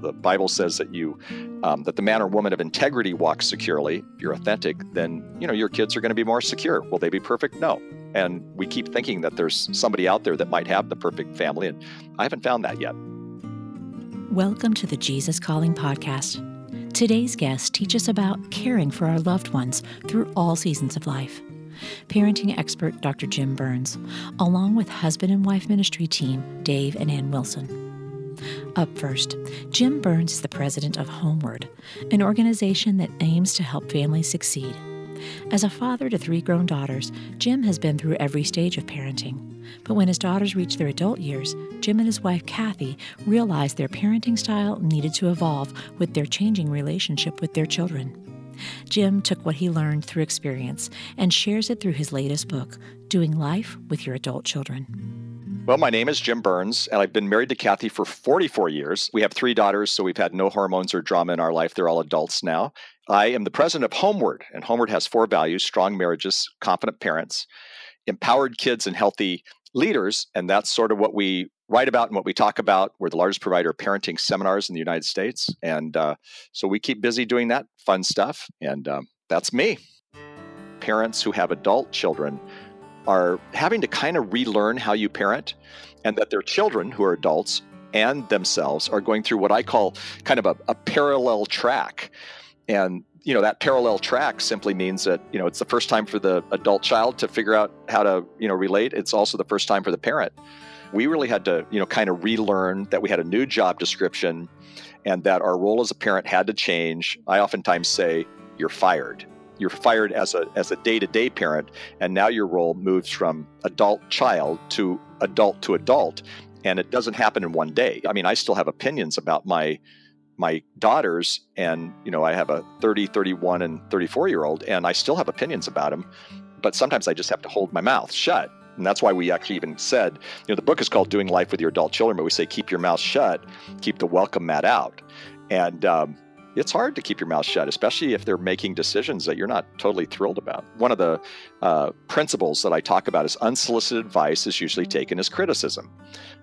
the Bible says that you um, that the man or woman of integrity walks securely, If you're authentic, then you know your kids are going to be more secure. Will they be perfect? No. And we keep thinking that there's somebody out there that might have the perfect family, and I haven't found that yet. Welcome to the Jesus Calling podcast. Today's guests teach us about caring for our loved ones through all seasons of life. Parenting expert Dr. Jim Burns, along with husband and wife ministry team Dave and Ann Wilson. Up first, Jim Burns is the president of HomeWord, an organization that aims to help families succeed. As a father to three grown daughters, Jim has been through every stage of parenting. But when his daughters reached their adult years, Jim and his wife Kathy realized their parenting style needed to evolve with their changing relationship with their children. Jim took what he learned through experience and shares it through his latest book, Doing Life with Your Adult Children. Well, my name is Jim Burns, and I've been married to Kathy for 44 years. We have three daughters, so we've had no hormones or drama in our life. They're all adults now. I am the president of HomeWord, and HomeWord has four values strong marriages, confident parents, empowered kids, and healthy leaders. And that's sort of what we write about and what we talk about. We're the largest provider of parenting seminars in the United States. And uh, so we keep busy doing that fun stuff. And um, that's me. Parents who have adult children are having to kind of relearn how you parent, and that their children, who are adults and themselves, are going through what I call kind of a, a parallel track. And you know that parallel track simply means that you know it's the first time for the adult child to figure out how to you know relate. It's also the first time for the parent. We really had to you know kind of relearn that we had a new job description, and that our role as a parent had to change. I oftentimes say, "You're fired." You're fired as a as a day-to-day parent and now your role moves from adult child to adult to adult and it doesn't happen in one day. I mean i still have opinions about my my daughters and you know i have a 30 31 and 34 year old and i still have opinions about them but sometimes i just have to hold my mouth shut. And that's why we actually even said you know the book is called doing life with your adult children but we say keep your mouth shut. Keep the welcome mat out. And um, it's hard to keep your mouth shut, especially if they're making decisions that you're not totally thrilled about. One of the uh, principles that I talk about is unsolicited advice is usually taken as criticism.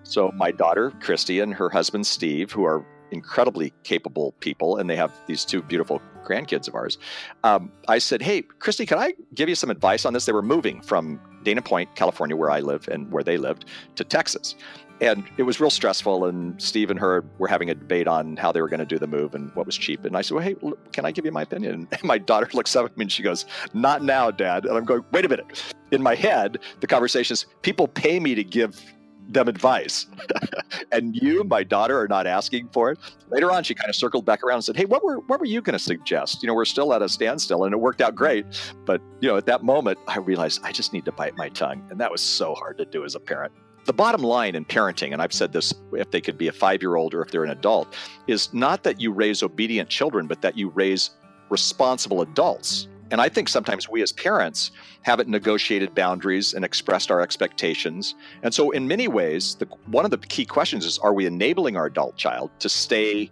So, my daughter, Christy, and her husband, Steve, who are incredibly capable people, and they have these two beautiful grandkids of ours. Um, I said, Hey, Christy, can I give you some advice on this? They were moving from Dana Point, California, where I live and where they lived, to Texas and it was real stressful. And Steve and her were having a debate on how they were going to do the move and what was cheap. And I said, "Well, hey, can I give you my opinion?" And my daughter looks up at me and she goes, "Not now, Dad." And I'm going, "Wait a minute." In my head, the conversation is people pay me to give them advice, and you, my daughter, are not asking for it. Later on, she kind of circled back around and said, "Hey, what were what were you going to suggest?" You know, we're still at a standstill, and it worked out great. But you know, at that moment, I realized I just need to bite my tongue, and that was so hard to do as a parent the bottom line in parenting, and I've said this if they could be a five year old or if they're an adult, is not that you raise obedient children, but that you raise responsible adults. And I think sometimes we as parents haven't negotiated boundaries and expressed our expectations. And so, in many ways, the, one of the key questions is are we enabling our adult child to stay,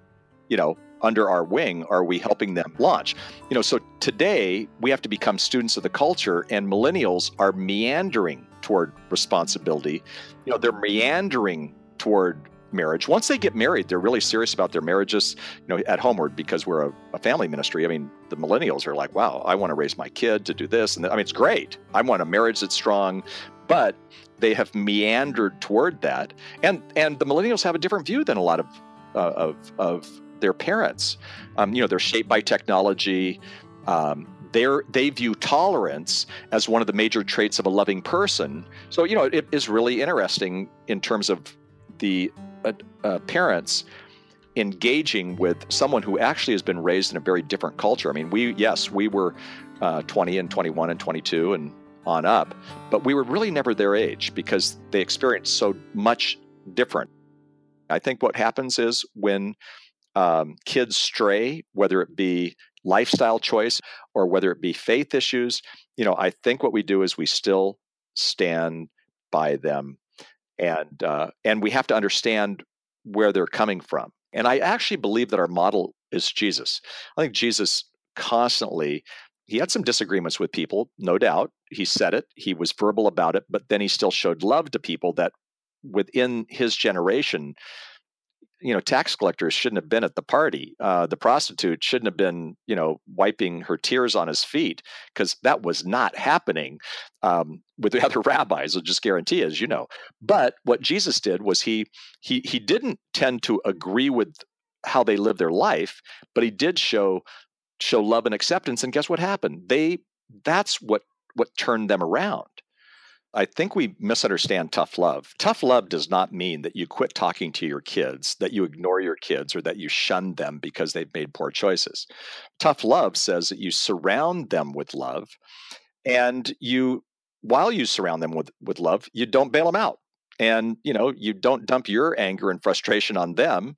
you know, under our wing are we helping them launch you know so today we have to become students of the culture and millennials are meandering toward responsibility you know they're meandering toward marriage once they get married they're really serious about their marriages you know at HomeWord because we're a, a family ministry i mean the millennials are like wow i want to raise my kid to do this and i mean it's great i want a marriage that's strong but they have meandered toward that and and the millennials have a different view than a lot of uh, of of their parents. Um, you know, they're shaped by technology. Um, they're, they view tolerance as one of the major traits of a loving person. So, you know, it is really interesting in terms of the uh, uh, parents engaging with someone who actually has been raised in a very different culture. I mean, we, yes, we were uh, 20 and 21 and 22 and on up, but we were really never their age because they experienced so much different. I think what happens is when um, kids stray, whether it be lifestyle choice or whether it be faith issues, you know, I think what we do is we still stand by them, and uh, and we have to understand where they're coming from. And I actually believe that our model is Jesus. I think Jesus constantly he had some disagreements with people, no doubt. He said it, he was verbal about it, but then he still showed love to people that within his generation you know, tax collectors shouldn't have been at the party. Uh, the prostitute shouldn't have been, you know, wiping her tears on his feet because that was not happening um, with the other rabbis. I'll just guarantee, as you know. But what Jesus did was he he he didn't tend to agree with how they live their life, but he did show show love and acceptance. And guess what happened? They that's what what turned them around. I think we misunderstand tough love. Tough love does not mean that you quit talking to your kids, that you ignore your kids, or that you shun them because they've made poor choices. Tough love says that you surround them with love and you while you surround them with with love, you don't bail them out. And you know, you don't dump your anger and frustration on them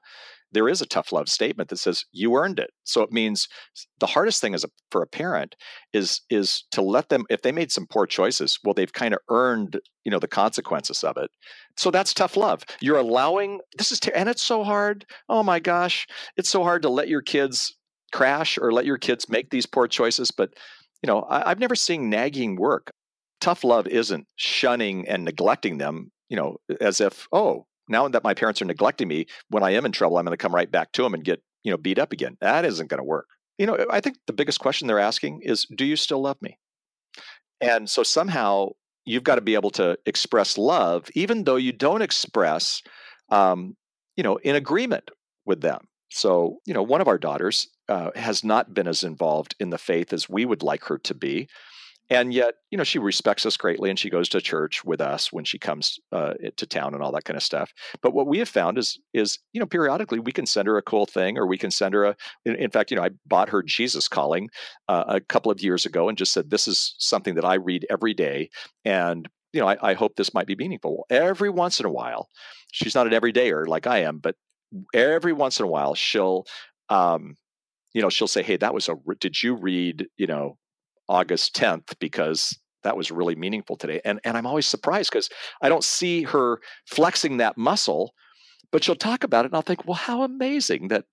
there is a tough love statement that says you earned it. So it means the hardest thing as a, for a parent is is to let them if they made some poor choices, well they've kind of earned, you know, the consequences of it. So that's tough love. You're allowing this is and it's so hard. Oh my gosh, it's so hard to let your kids crash or let your kids make these poor choices, but you know, I, I've never seen nagging work. Tough love isn't shunning and neglecting them, you know, as if, oh, now that my parents are neglecting me, when I am in trouble, I'm going to come right back to them and get you know beat up again. That isn't going to work. You know, I think the biggest question they're asking is, "Do you still love me?" And so somehow you've got to be able to express love, even though you don't express, um, you know, in agreement with them. So, you know, one of our daughters uh, has not been as involved in the faith as we would like her to be and yet you know she respects us greatly and she goes to church with us when she comes uh, to town and all that kind of stuff. But what we have found is is you know periodically we can send her a cool thing or we can send her a in, in fact you know i bought her jesus calling uh, a couple of years ago and just said this is something that i read every day and you know I, I hope this might be meaningful. Every once in a while she's not an everydayer like i am but every once in a while she'll um, you know she'll say hey that was a did you read you know August 10th because that was really meaningful today. And and I'm always surprised because I don't see her flexing that muscle, but she'll talk about it and I'll think, well, how amazing that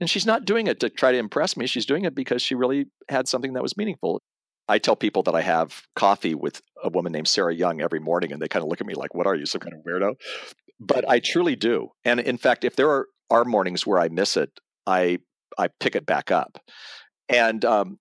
and she's not doing it to try to impress me. She's doing it because she really had something that was meaningful. I tell people that I have coffee with a woman named Sarah Young every morning, and they kind of look at me like, What are you, some kind of weirdo? But I truly do. And in fact, if there are, are mornings where I miss it, I I pick it back up. And um,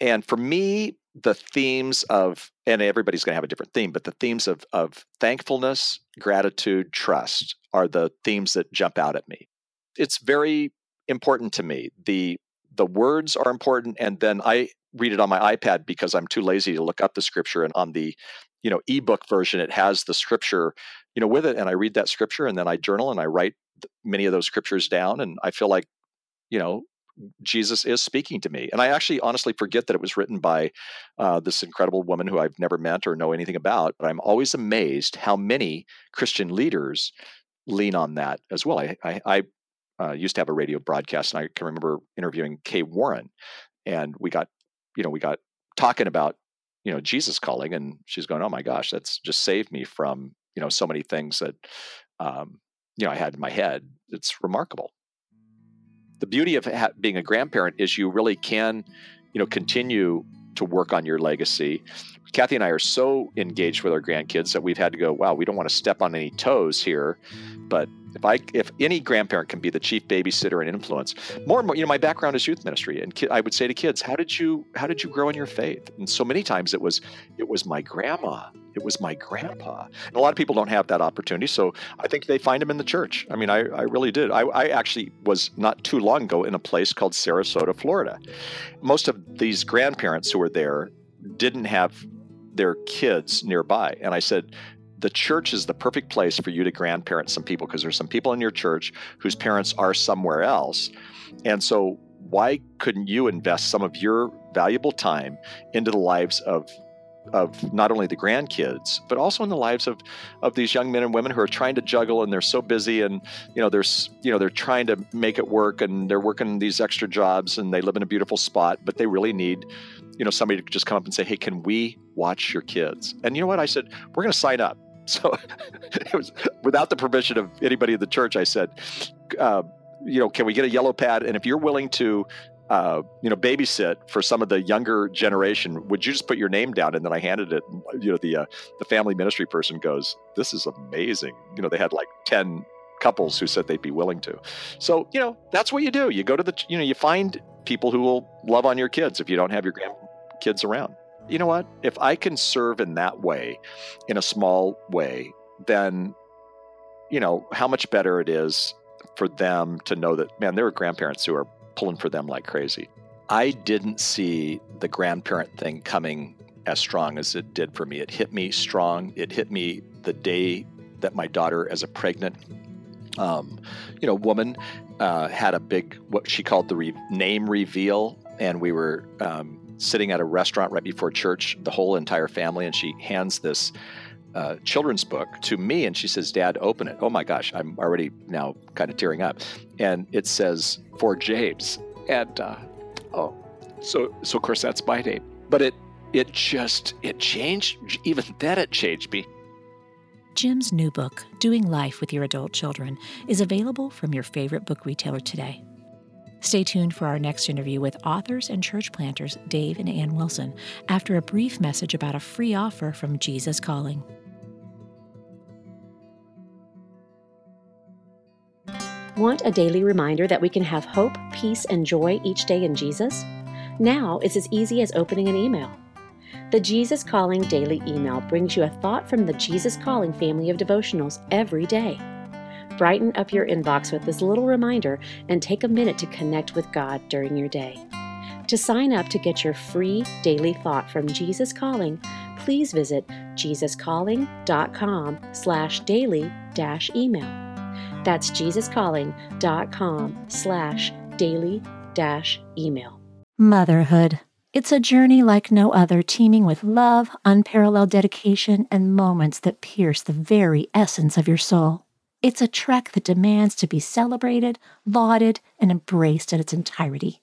and for me, the themes of and everybody's going to have a different theme, but the themes of of thankfulness, gratitude, trust are the themes that jump out at me. It's very important to me. The the words are important and then I read it on my iPad because I'm too lazy to look up the scripture and on the you know ebook version it has the scripture you know with it and I read that scripture and then I journal and I write many of those scriptures down and I feel like you know Jesus is speaking to me. And I actually honestly forget that it was written by uh, this incredible woman who I've never met or know anything about. But I'm always amazed how many Christian leaders lean on that as well. I, I, I uh, used to have a radio broadcast, and I can remember interviewing Kay Warren, and we got, you know, we got talking about, you know, Jesus calling, and she's going, "Oh my gosh, that's just saved me from, you know, so many things that, um, you know, I had in my head. It's remarkable." The beauty of ha- being a grandparent is you really can, you know, continue to work on your legacy. Kathy and I are so engaged with our grandkids that we've had to go, wow, we don't want to step on any toes here, but if I if any grandparent can be the chief babysitter and influence, more and more, you know, my background is youth ministry, and ki- I would say to kids, how did you how did you grow in your faith? And so many times it was it was my grandma, it was my grandpa, and a lot of people don't have that opportunity. So I think they find them in the church. I mean, I, I really did. I, I actually was not too long ago in a place called Sarasota, Florida. Most of these grandparents who were there didn't have their kids nearby, and I said, the church is the perfect place for you to grandparent some people because there's some people in your church whose parents are somewhere else. And so, why couldn't you invest some of your valuable time into the lives of of not only the grandkids but also in the lives of of these young men and women who are trying to juggle and they're so busy and you know there's you know they're trying to make it work and they're working these extra jobs and they live in a beautiful spot but they really need you know somebody to just come up and say hey can we watch your kids and you know what i said we're going to sign up So it was without the permission of anybody in the church. I said, uh, you know, can we get a yellow pad? And if you're willing to, uh, you know, babysit for some of the younger generation, would you just put your name down? And then I handed it. You know, the uh, the family ministry person goes, "This is amazing." You know, they had like ten couples who said they'd be willing to. So, you know, that's what you do. You go to the, you know, you find people who will love on your kids if you don't have your grandkids around. You know what? If I can serve in that way, in a small way, then, you know, how much better it is for them to know that, man, there are grandparents who are pulling for them like crazy. I didn't see the grandparent thing coming as strong as it did for me. It hit me strong. It hit me the day that my daughter, as a pregnant, um, you know, woman, uh, had a big what she called the re- name reveal, and we were um, sitting at a restaurant right before church, the whole entire family, and she hands this. Uh, children's book to me and she says dad open it. Oh my gosh i'm already now kind of tearing up. And it says for james. And uh, oh so so of course that's my name. But it it just it changed even then it changed me. Jim's new book, Doing Life with Your Adult Children, is available from your favorite book retailer today. Stay tuned for our next interview with authors and church planters Dave and Ann Wilson after a brief message about a free offer from Jesus Calling. Want a daily reminder that we can have hope, peace, and joy each day in Jesus? Now it's as easy as opening an email. The Jesus Calling Daily email brings you a thought from the Jesus Calling family of devotionals every day. Brighten up your inbox with this little reminder and take a minute to connect with God during your day. To sign up to get your free daily thought from Jesus Calling, please visit jesuscalling.com slash daily dash email. That's jesuscalling.com slash daily dash email. Motherhood. It's a journey like no other, teeming with love, unparalleled dedication, and moments that pierce the very essence of your soul. It's a trek that demands to be celebrated, lauded, and embraced in its entirety.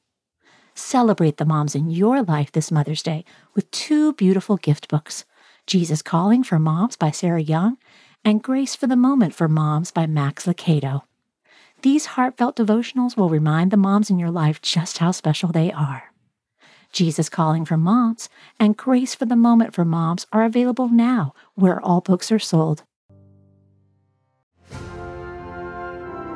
Celebrate the moms in your life this Mother's Day with two beautiful gift books Jesus Calling for Moms by Sarah Young and Grace for the Moment for Moms by Max Lucado. These heartfelt devotionals will remind the moms in your life just how special they are. Jesus Calling for Moms and Grace for the Moment for Moms are available now where all books are sold.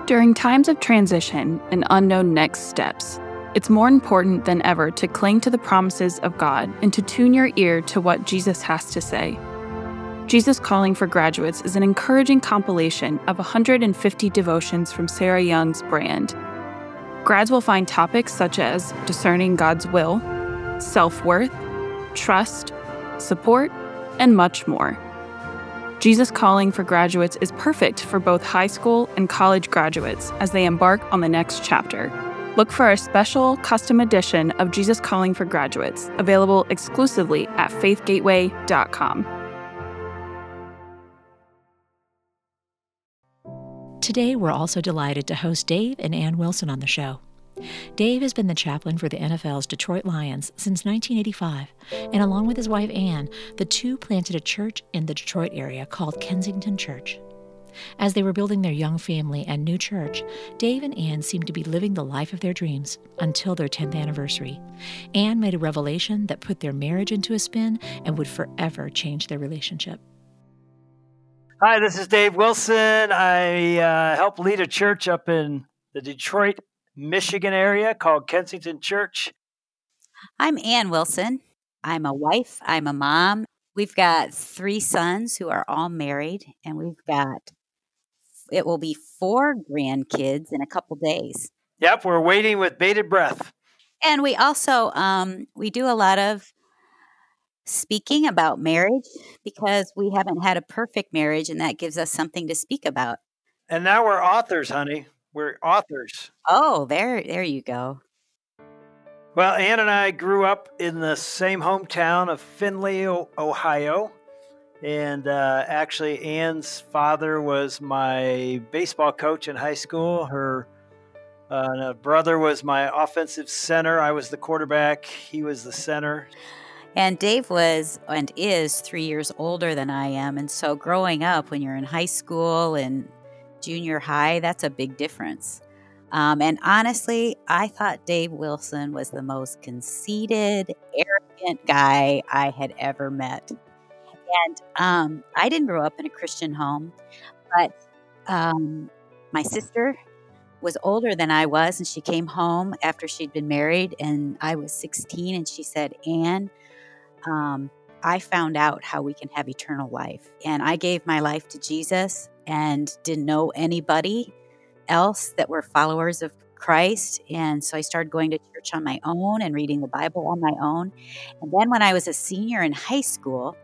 During times of transition and unknown next steps, it's more important than ever to cling to the promises of God and to tune your ear to what Jesus has to say. Jesus Calling for Graduates is an encouraging compilation of 150 devotions from Sarah Young's brand. Grads will find topics such as discerning God's will, self worth, trust, support, and much more. Jesus Calling for Graduates is perfect for both high school and college graduates as they embark on the next chapter. Look for our special custom edition of Jesus Calling for Graduates, available exclusively at faithgateway.com. Today, we're also delighted to host Dave and Ann Wilson on the show. Dave has been the chaplain for the NFL's Detroit Lions since 1985, and along with his wife Ann, the two planted a church in the Detroit area called Kensington Church. As they were building their young family and new church, Dave and Ann seemed to be living the life of their dreams until their 10th anniversary. Ann made a revelation that put their marriage into a spin and would forever change their relationship. Hi, this is Dave Wilson. I uh, help lead a church up in the Detroit Michigan area called Kensington Church. I'm Ann Wilson. I'm a wife, I'm a mom. We've got three sons who are all married, and we've got it will be four grandkids in a couple days. Yep, we're waiting with bated breath. And we also um, we do a lot of speaking about marriage because we haven't had a perfect marriage, and that gives us something to speak about. And now we're authors, honey. We're authors. Oh, there, there you go. Well, Ann and I grew up in the same hometown of Findlay, Ohio. And uh, actually, Ann's father was my baseball coach in high school. Her uh, brother was my offensive center. I was the quarterback. He was the center. And Dave was and is three years older than I am. And so, growing up, when you're in high school and junior high, that's a big difference. Um, and honestly, I thought Dave Wilson was the most conceited, arrogant guy I had ever met. And um, I didn't grow up in a Christian home, but um, my sister was older than I was, and she came home after she'd been married, and I was 16, and she said, Ann, um, I found out how we can have eternal life. And I gave my life to Jesus and didn't know anybody else that were followers of Christ. And so I started going to church on my own and reading the Bible on my own. And then when I was a senior in high school,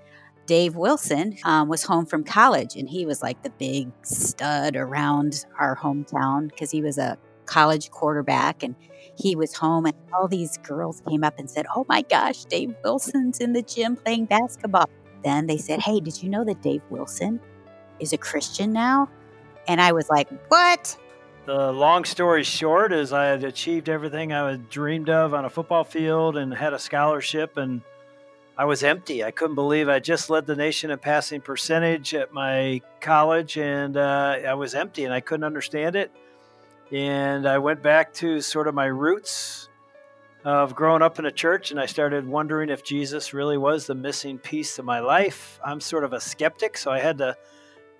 Dave Wilson um, was home from college and he was like the big stud around our hometown because he was a college quarterback and he was home and all these girls came up and said, Oh my gosh, Dave Wilson's in the gym playing basketball. Then they said, Hey, did you know that Dave Wilson is a Christian now? And I was like, What? The long story short is I had achieved everything I had dreamed of on a football field and had a scholarship and I was empty. I couldn't believe I just led the nation in passing percentage at my college, and uh, I was empty, and I couldn't understand it. And I went back to sort of my roots of growing up in a church, and I started wondering if Jesus really was the missing piece of my life. I'm sort of a skeptic, so I had to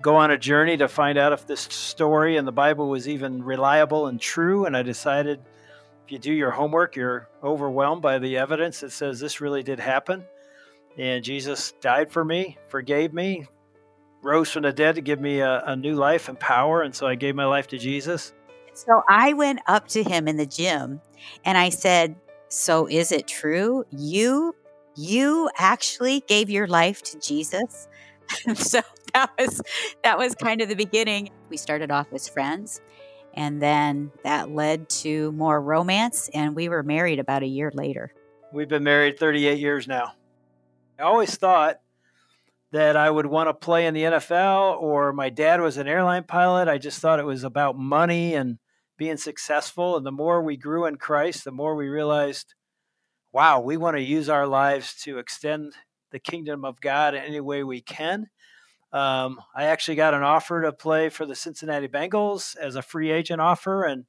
go on a journey to find out if this story in the Bible was even reliable and true. And I decided if you do your homework, you're overwhelmed by the evidence that says this really did happen. And Jesus died for me, forgave me, rose from the dead to give me a, a, new life and power. And so I gave my life to Jesus. So I went up to him in the gym and I said, So is it true? You you actually gave your life to Jesus? so that was that was kind of the beginning. We started off as friends and then that led to more romance and we were married about a year later. We've been married 38 years now. I always thought that I would want to play in the NFL, or my dad was an airline pilot. I just thought it was about money and being successful. And the more we grew in Christ, the more we realized, wow, we want to use our lives to extend the kingdom of God in any way we can. Um, I actually got an offer to play for the Cincinnati Bengals as a free agent offer, and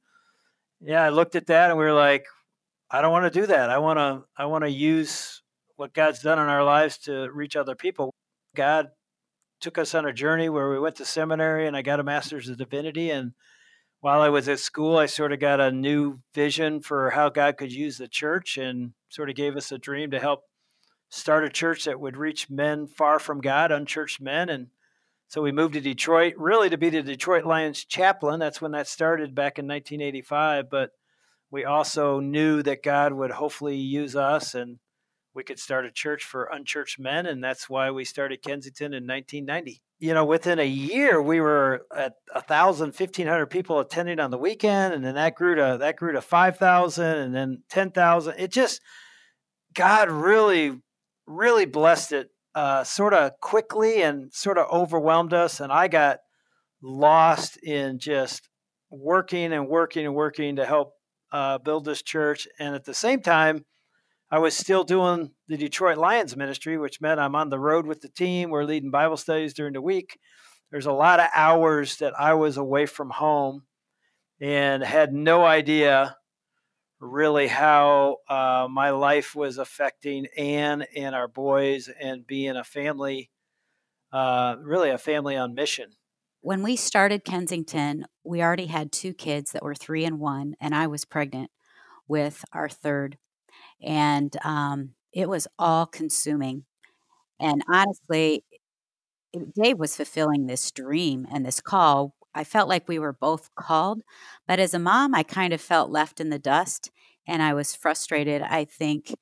yeah, I looked at that and we were like, I don't want to do that. I want to I want to use what God's done in our lives to reach other people. God took us on a journey where we went to seminary and I got a master's of divinity. And while I was at school, I sort of got a new vision for how God could use the church and sort of gave us a dream to help start a church that would reach men far from God, unchurched men. And so we moved to Detroit, really to be the Detroit Lions chaplain. That's when that started back in 1985. But we also knew that God would hopefully use us and we could start a church for unchurched men, and that's why we started Kensington in 1990. You know, within a year, we were at a thousand, fifteen hundred people attending on the weekend, and then that grew to that grew to five thousand, and then ten thousand. It just God really, really blessed it, uh, sort of quickly, and sort of overwhelmed us, and I got lost in just working and working and working to help uh, build this church, and at the same time I was still doing the Detroit Lions ministry, which meant I'm on the road with the team. We're leading Bible studies during the week. There's a lot of hours that I was away from home and had no idea really how uh, my life was affecting Ann and our boys and being a family, uh, really a family on mission. When we started Kensington, we already had two kids that were three and one, and I was pregnant with our third and um, it was all consuming. And honestly, Dave was fulfilling this dream and this call. I felt like we were both called, but as a mom, I kind of felt left in the dust and I was frustrated. I think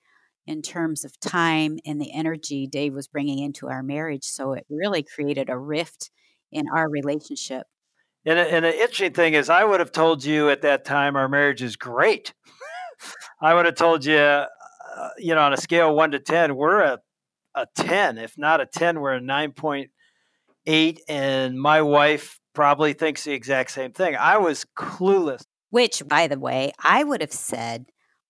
in terms of time and the energy Dave was bringing into our marriage. So it really created a rift in our relationship. And, and the interesting thing is, I would have told you at that time our marriage is great. I would have told you, uh, you know, on a scale one to ten, we're a a ten. If not a ten, we're a nine point eight. And my wife probably thinks the exact same thing. I was clueless. Which, by the way, I would have said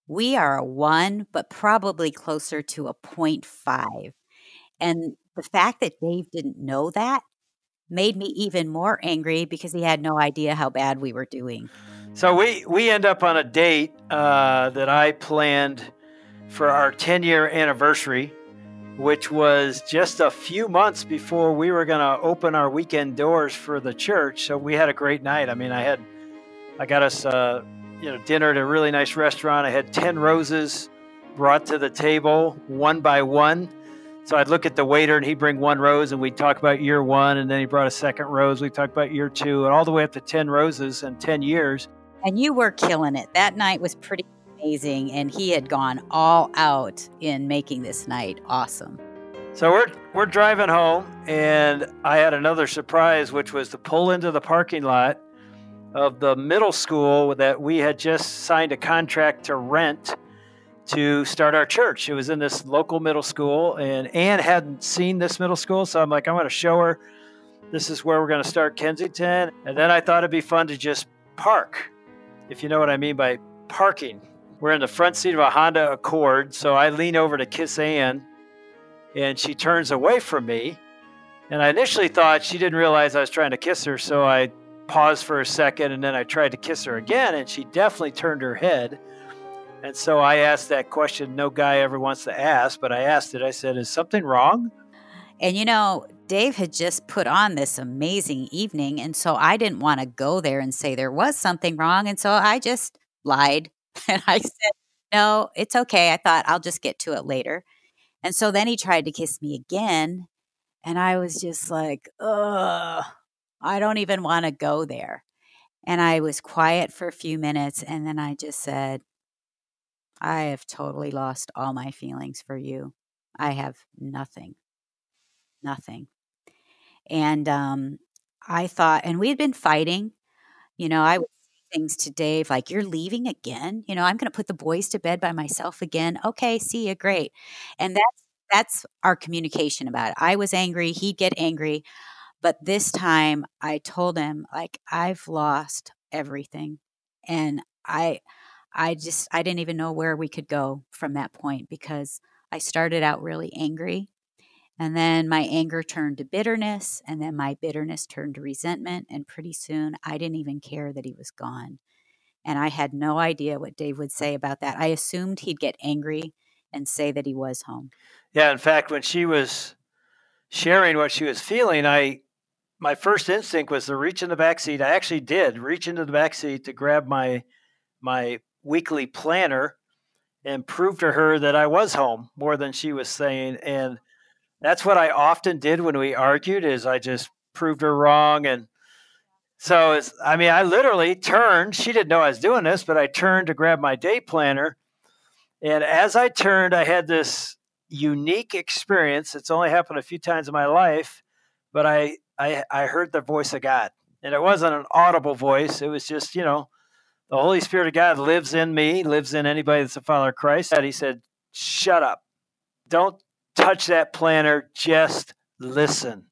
we are a one, but probably closer to a 0.5. And the fact that Dave didn't know that made me even more angry because he had no idea how bad we were doing. So we we end up on a date uh, that I planned for our 10 year anniversary, which was just a few months before we were going to open our weekend doors for the church. So we had a great night. I mean, I had, I got us, uh, you know, dinner at a really nice restaurant. I had 10 roses brought to the table one by one. So I'd look at the waiter and he'd bring one rose and we'd talk about year one. And then he brought a second rose. We'd talk about year two and all the way up to 10 roses and 10 years. And you were killing it. That night was pretty amazing. And he had gone all out in making this night awesome. So we're, we're driving home and I had another surprise, which was to pull into the parking lot of the middle school that we had just signed a contract to rent to start our church. It was in this local middle school, and Ann hadn't seen this middle school, so I'm like, I'm going to show her. This is where we're going to start Kensington. And then I thought it'd be fun to just park, if you know what I mean by parking. We're in the front seat of a Honda Accord, so I lean over to kiss Ann, and she turns away from me. And I initially thought she didn't realize I was trying to kiss her, so I paused for a second, and then I tried to kiss her again, and she definitely turned her head. And so I asked that question no guy ever wants to ask, but I asked it. I said, Is something wrong? And you know, Dave had just put on this amazing evening. And so I didn't want to go there and say there was something wrong. And so I just lied. And I said, No, it's okay. I thought I'll just get to it later. And so then he tried to kiss me again. And I was just like, Ugh, I don't even want to go there. And I was quiet for a few minutes. And then I just said, I have totally lost all my feelings for you. I have nothing, nothing. And um, I thought, and we had been fighting. You know, I would say things to Dave like, "You're leaving again." You know, I'm going to put the boys to bed by myself again. Okay, see you, great. And that's that's our communication about it. I was angry. He'd get angry, but this time I told him like, "I've lost everything," and I I just I didn't even know where we could go from that point because I started out really angry and then my anger turned to bitterness and then my bitterness turned to resentment and pretty soon I didn't even care that he was gone. And I had no idea what Dave would say about that. I assumed he'd get angry and say that he was home. Yeah, in fact, when she was sharing what she was feeling, I my first instinct was to reach in the back seat. I actually did reach into the back seat to grab my my weekly planner and prove to her that I was home more than she was saying. And that's what I often did when we argued is I just proved her wrong. And so it's, I mean, I literally turned, she didn't know I was doing this, but I turned to grab my day planner. And as I turned, I had this unique experience. It's only happened a few times in my life, but I, I, I heard the voice of God. And it wasn't an audible voice. It was just, you know, the Holy Spirit of God lives in me, lives in anybody that's a follower of Christ. And he said, Shut up. Don't touch that planner. Just listen.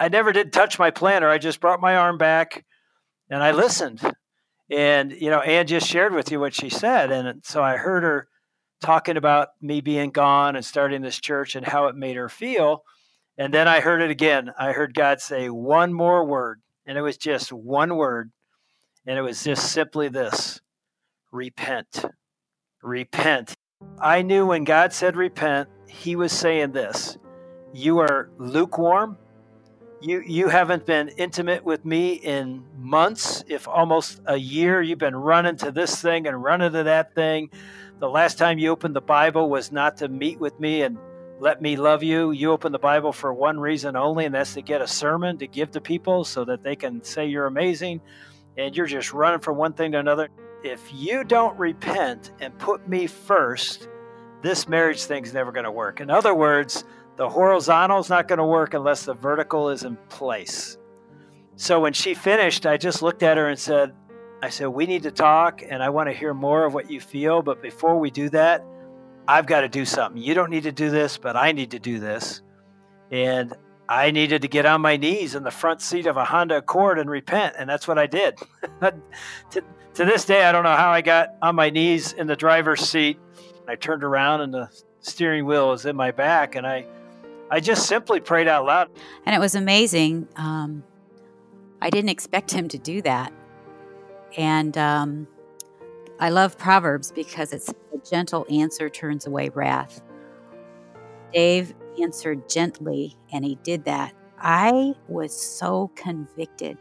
I never did touch my planner. I just brought my arm back and I listened. And, you know, Ann just shared with you what she said. And so I heard her talking about me being gone and starting this church and how it made her feel. And then I heard it again. I heard God say one more word, and it was just one word and it was just simply this repent. Repent. I knew when God said repent, He was saying this You are lukewarm. You, you haven't been intimate with me in months, if almost a year. You've been running to this thing and running to that thing. The last time you opened the Bible was not to meet with me and let me love you. You open the Bible for one reason only, and that's to get a sermon to give to people so that they can say you're amazing and you're just running from one thing to another. If you don't repent and put me first, this marriage thing's never going to work. In other words, the horizontal is not going to work unless the vertical is in place. So when she finished, I just looked at her and said, I said, we need to talk and I want to hear more of what you feel. But before we do that, I've got to do something. You don't need to do this, but I need to do this. And I needed to get on my knees in the front seat of a Honda Accord and repent, and that's what I did. to, to this day, I don't know how I got on my knees in the driver's seat. I turned around, and the steering wheel was in my back, and I, I just simply prayed out loud. And it was amazing. Um, I didn't expect him to do that, and um, I love Proverbs because it's a gentle answer turns away wrath. Dave answered gently, and he did that, I was so convicted.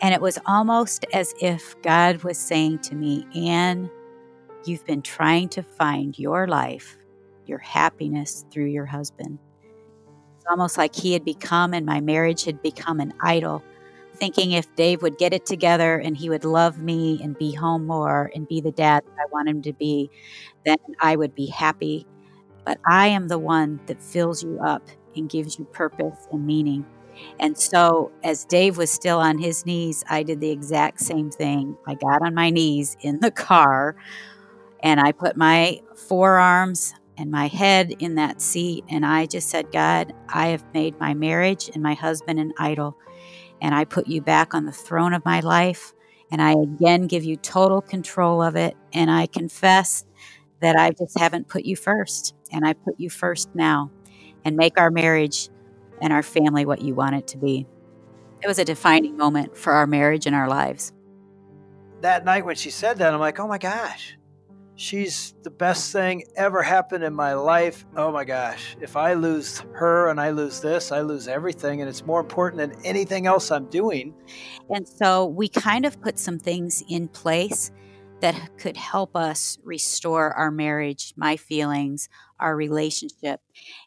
And it was almost as if God was saying to me, Ann, you've been trying to find your life, your happiness through your husband. It's almost like he had become, and my marriage had become an idol, thinking if Dave would get it together and he would love me and be home more and be the dad that I want him to be, then I would be happy. But I am the one that fills you up and gives you purpose and meaning. And so, as Dave was still on his knees, I did the exact same thing. I got on my knees in the car and I put my forearms and my head in that seat. And I just said, God, I have made my marriage and my husband an idol. And I put you back on the throne of my life. And I again give you total control of it. And I confess that I just haven't put you first. And I put you first now and make our marriage and our family what you want it to be. It was a defining moment for our marriage and our lives. That night when she said that, I'm like, oh my gosh, she's the best thing ever happened in my life. Oh my gosh, if I lose her and I lose this, I lose everything. And it's more important than anything else I'm doing. And so we kind of put some things in place that could help us restore our marriage, my feelings, our relationship.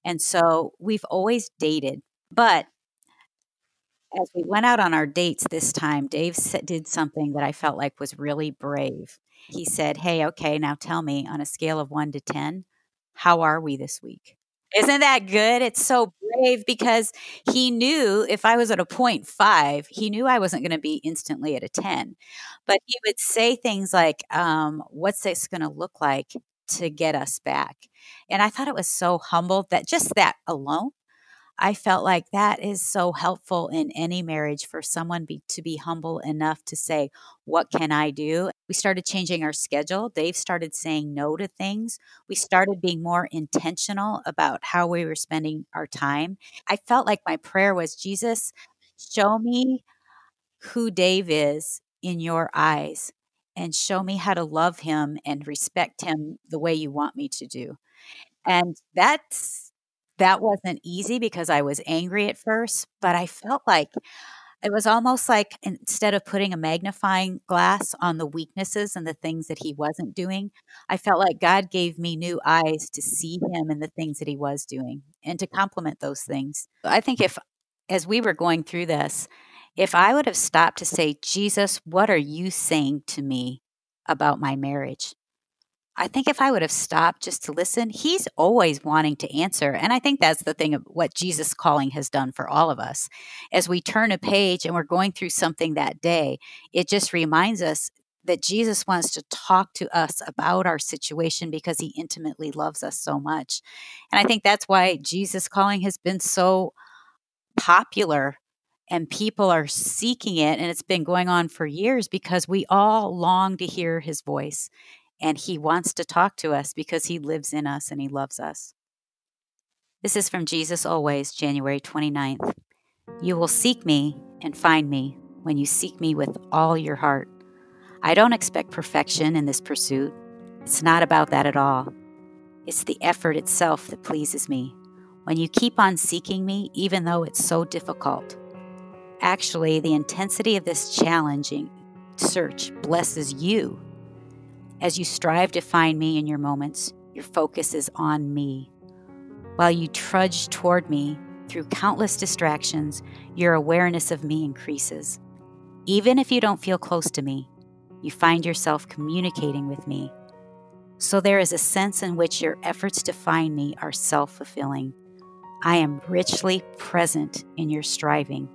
And so we've always dated, but as we went out on our dates this time, Dave did something that I felt like was really brave. He said, Hey, okay, now tell me on a scale of one to 10, how are we this week? Isn't that good? It's so brave because he knew if I was at a point five, he knew I wasn't going to be instantly at a 10. But he would say things like, um, What's this going to look like to get us back? And I thought it was so humble that just that alone I felt like that is so helpful in any marriage for someone be, to be humble enough to say, What can I do? We started changing our schedule. Dave started saying no to things. We mm. started being more intentional about how we were spending our time. I felt like my prayer was, Jesus, show me who Dave is in your eyes and show me how to love him and respect him the way you want me to do. And that's that wasn't easy because I was angry at first, but I felt like it was almost like instead of putting a magnifying glass on the weaknesses and the things that he wasn't doing, I felt like God gave me new eyes to see him and the things that he was doing and to compliment those things. I think if, as we were going through this, if I would have stopped to say, Jesus, what are you saying to me about my marriage? I think if I would have stopped just to listen, he's always wanting to answer. And I think that's the thing of what Jesus calling has done for all of us. As we turn a page and we're going through something that day, it just reminds us that Jesus wants to talk to us about our situation because he intimately loves us so much. And I think that's why Jesus calling has been so popular and people are seeking it and it's been going on for years because we all long to hear his voice and He wants to talk to us because He lives in us and He loves us. This is from Jesus Always, January 29th. You will seek me and find me when you seek me with all your heart. I don't expect perfection in this pursuit. It's not about that at all. It's the effort itself that pleases me. When you keep on seeking me, even though it's so difficult. Actually, the intensity of this challenging search blesses you as you strive to find me in your moments, your focus is on me. While you trudge toward me through countless distractions, your awareness of me increases. Even if you don't feel close to me, you find yourself communicating with me. So there is a sense in which your efforts to find me are self fulfilling. I am richly present in your striving.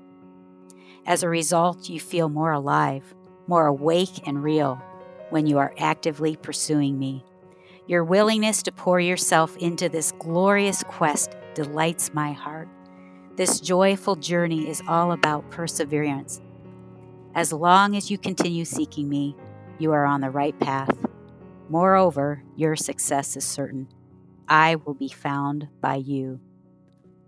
As a result, you feel more alive, more awake and real when you are actively pursuing me. Your willingness to pour yourself into this glorious quest delights my heart. This joyful journey is all about perseverance. As long as you continue seeking me, you are on the right path. Moreover, your success is certain. I will be found by you.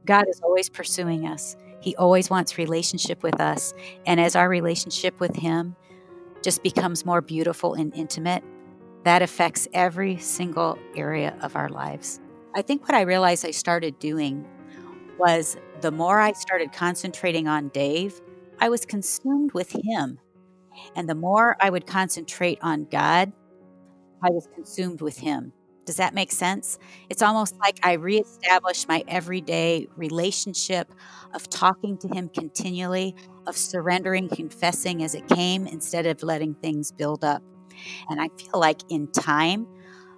God is always pursuing us. He always wants relationship with us. And as our relationship with Him just becomes more beautiful and intimate, that affects every single area of our lives. I think what I realized I started doing was the more I started concentrating on Dave, I was consumed with him. And the more I would concentrate on God, I was consumed with him. Does that make sense? It's almost like I reestablished my everyday relationship of talking to him continually, of surrendering, confessing as it came instead of letting things build up. And I feel like in time,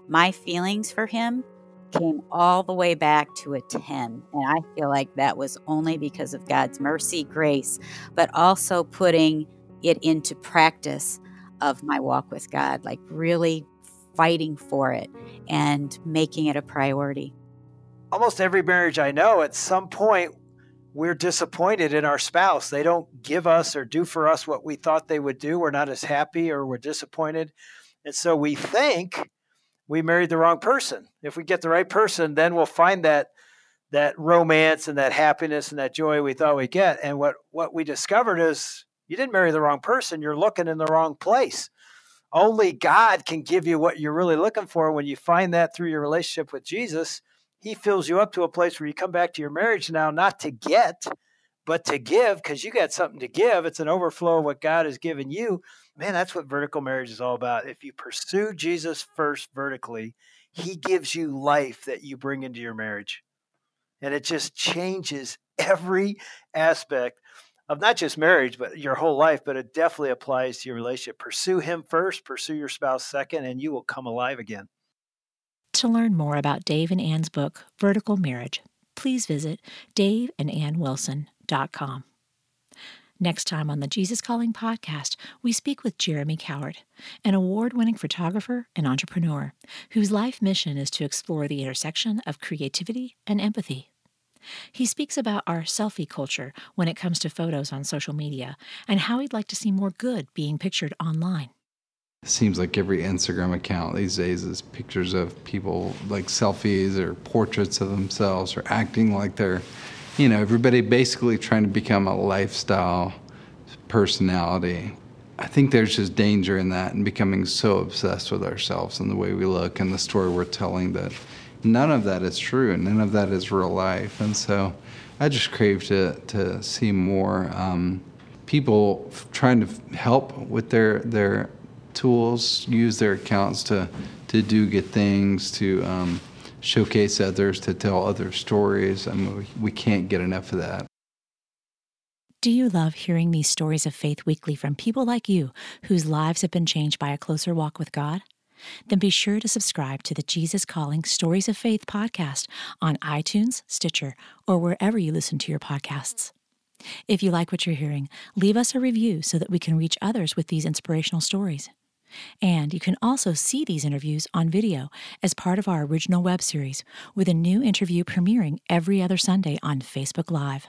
my feelings for him came all the way back to a 10. And I feel like that was only because of God's mercy, grace, but also putting it into practice of my walk with God, like really fighting for it and making it a priority. Almost every marriage I know, at some point, we're disappointed in our spouse. They don't give us or do for us what we thought they would do. We're not as happy or we're disappointed. And so we think we married the wrong person. If we get the right person, then we'll find that that romance and that happiness and that joy we thought we'd get. And what what we discovered is you didn't marry the wrong person. You're looking in the wrong place only God can give you what you're really looking for. When you find that through your relationship with Jesus, He fills you up to a place where you come back to your marriage now, not to get, but to give, because you got something to give. It's an overflow of what God has given you. Man, that's what vertical marriage is all about. If you pursue Jesus first vertically, He gives you life that you bring into your marriage. And it just changes every aspect of not just marriage, but your whole life, but it definitely applies to your relationship. Pursue him first, pursue your spouse second, and you will come alive again. To learn more about Dave and Ann's book, Vertical Marriage, please visit daveandannwilson.com. Next time on the Jesus Calling podcast, we speak with Jeremy Cowart, an award winning photographer and entrepreneur whose life mission is to explore the intersection of creativity and empathy. He speaks about our selfie culture when it comes to photos on social media and how he'd like to see more good being pictured online. It seems like every Instagram account these days is pictures of people like selfies or portraits of themselves or acting like they're, you know, everybody basically trying to become a lifestyle personality. I think there's just danger in that and becoming so obsessed with ourselves and the way we look and the story we're telling that none of that is true and none of that is real life. And so I just crave to, to see more um, people trying to help with their, their tools, use their accounts to, to do good things, to um, showcase others, to tell other stories. I mean, we, we can't get enough of that. Do you love hearing these stories of faith weekly from people like you whose lives have been changed by a closer walk with God? Then be sure to subscribe to the Jesus Calling Stories of Faith podcast on iTunes, Stitcher, or wherever you listen to your podcasts. If you like what you're hearing, leave us a review so that we can reach others with these inspirational stories. And you can also see these interviews on video as part of our original web series, with a new interview premiering every other Sunday on Facebook Live.